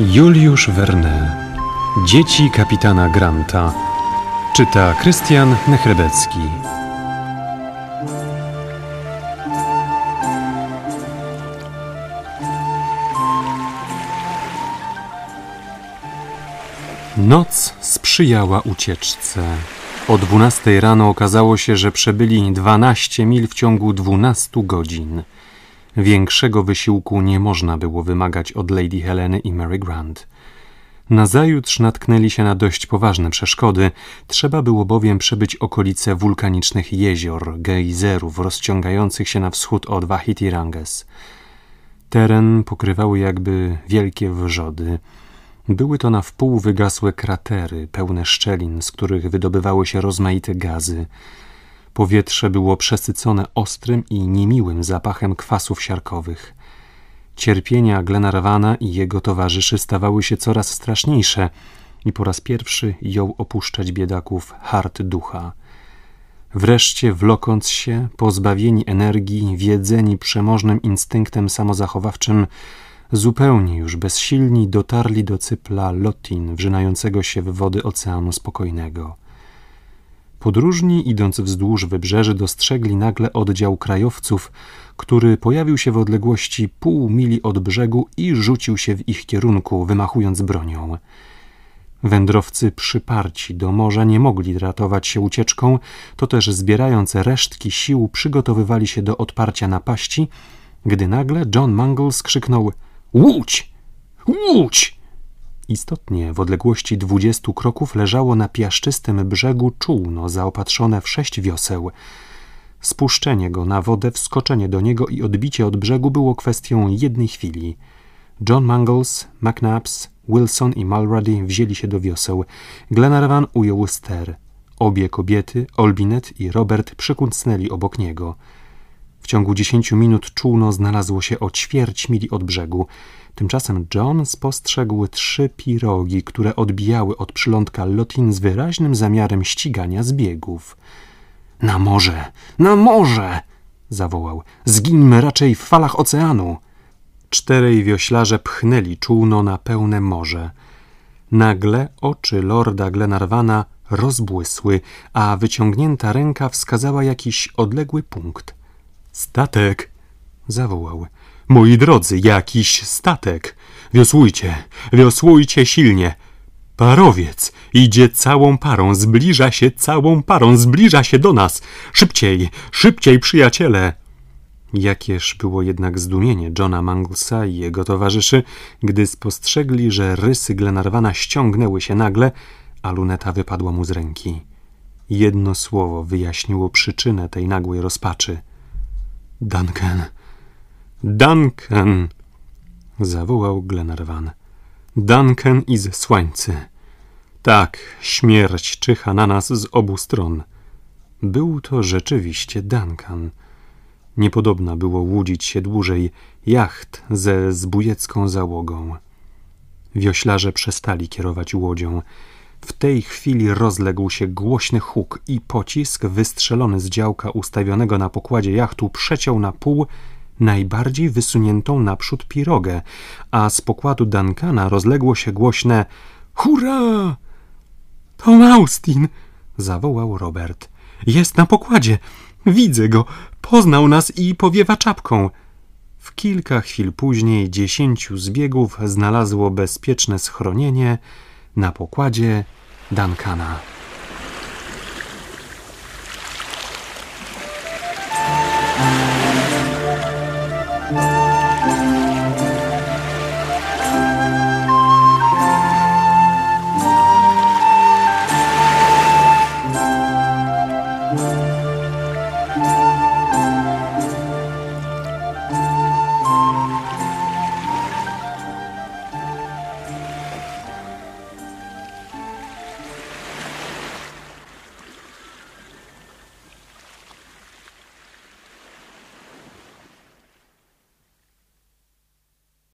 Juliusz Verne Dzieci kapitana Granta Czyta Krystian Nechrebecki Noc sprzyjała ucieczce. O dwunastej rano okazało się, że przebyli 12 mil w ciągu 12 godzin. Większego wysiłku nie można było wymagać od Lady Heleny i Mary Grant. Nazajutrz natknęli się na dość poważne przeszkody, trzeba było bowiem przebyć okolice wulkanicznych jezior, gejzerów rozciągających się na wschód od Wahiti-Ranges. Teren pokrywały jakby wielkie wrzody. Były to na wpół wygasłe kratery, pełne szczelin, z których wydobywały się rozmaite gazy. Powietrze było przesycone ostrym i niemiłym zapachem kwasów siarkowych. Cierpienia Glenarwana i jego towarzyszy stawały się coraz straszniejsze i po raz pierwszy jął opuszczać biedaków hart ducha. Wreszcie wlokąc się, pozbawieni energii, wiedzeni przemożnym instynktem samozachowawczym, zupełnie już bezsilni dotarli do cypla Lotin, wrzynającego się w wody Oceanu Spokojnego. Podróżni, idąc wzdłuż wybrzeży, dostrzegli nagle oddział krajowców, który pojawił się w odległości pół mili od brzegu i rzucił się w ich kierunku, wymachując bronią. Wędrowcy przyparci do morza nie mogli ratować się ucieczką, to też zbierając resztki sił przygotowywali się do odparcia napaści, gdy nagle John Mangles krzyknął Łódź! Łódź! Istotnie w odległości dwudziestu kroków leżało na piaszczystym brzegu czółno zaopatrzone w sześć wioseł. Spuszczenie go na wodę, wskoczenie do niego i odbicie od brzegu było kwestią jednej chwili. John Mangles, McNabbs, Wilson i Mulrady wzięli się do wioseł. Glenarvan ujął ster. Obie kobiety, Olbinet i Robert, przykucnęli obok niego. W ciągu dziesięciu minut czółno znalazło się o ćwierć mili od brzegu. Tymczasem John spostrzegł trzy pirogi, które odbijały od przylądka Lotin z wyraźnym zamiarem ścigania zbiegów. Na morze! Na morze! zawołał. Zgińmy raczej w falach oceanu! Czterej wioślarze pchnęli czółno na pełne morze. Nagle oczy lorda Glenarwana rozbłysły, a wyciągnięta ręka wskazała jakiś odległy punkt. Statek! zawołał. Moi drodzy, jakiś statek! Wiosłujcie, wiosłujcie silnie! Parowiec idzie całą parą, zbliża się całą parą, zbliża się do nas! Szybciej, szybciej, przyjaciele! Jakież było jednak zdumienie Johna Manglesa i jego towarzyszy, gdy spostrzegli, że rysy Glenarwana ściągnęły się nagle, a luneta wypadła mu z ręki. Jedno słowo wyjaśniło przyczynę tej nagłej rozpaczy. Duncan! Duncan! zawołał Glenarvan. Duncan i ze słońcy. Tak, śmierć czyha na nas z obu stron. Był to rzeczywiście Duncan. Niepodobna było łudzić się dłużej jacht ze zbójecką załogą. Wioślarze przestali kierować łodzią. W tej chwili rozległ się głośny huk i pocisk wystrzelony z działka ustawionego na pokładzie jachtu przeciął na pół najbardziej wysuniętą naprzód pirogę, a z pokładu Duncana rozległo się głośne Hurra! Tom Austin! zawołał Robert. Jest na pokładzie. Widzę go. Poznał nas i powiewa czapką. W kilka chwil później dziesięciu zbiegów znalazło bezpieczne schronienie na pokładzie Duncana.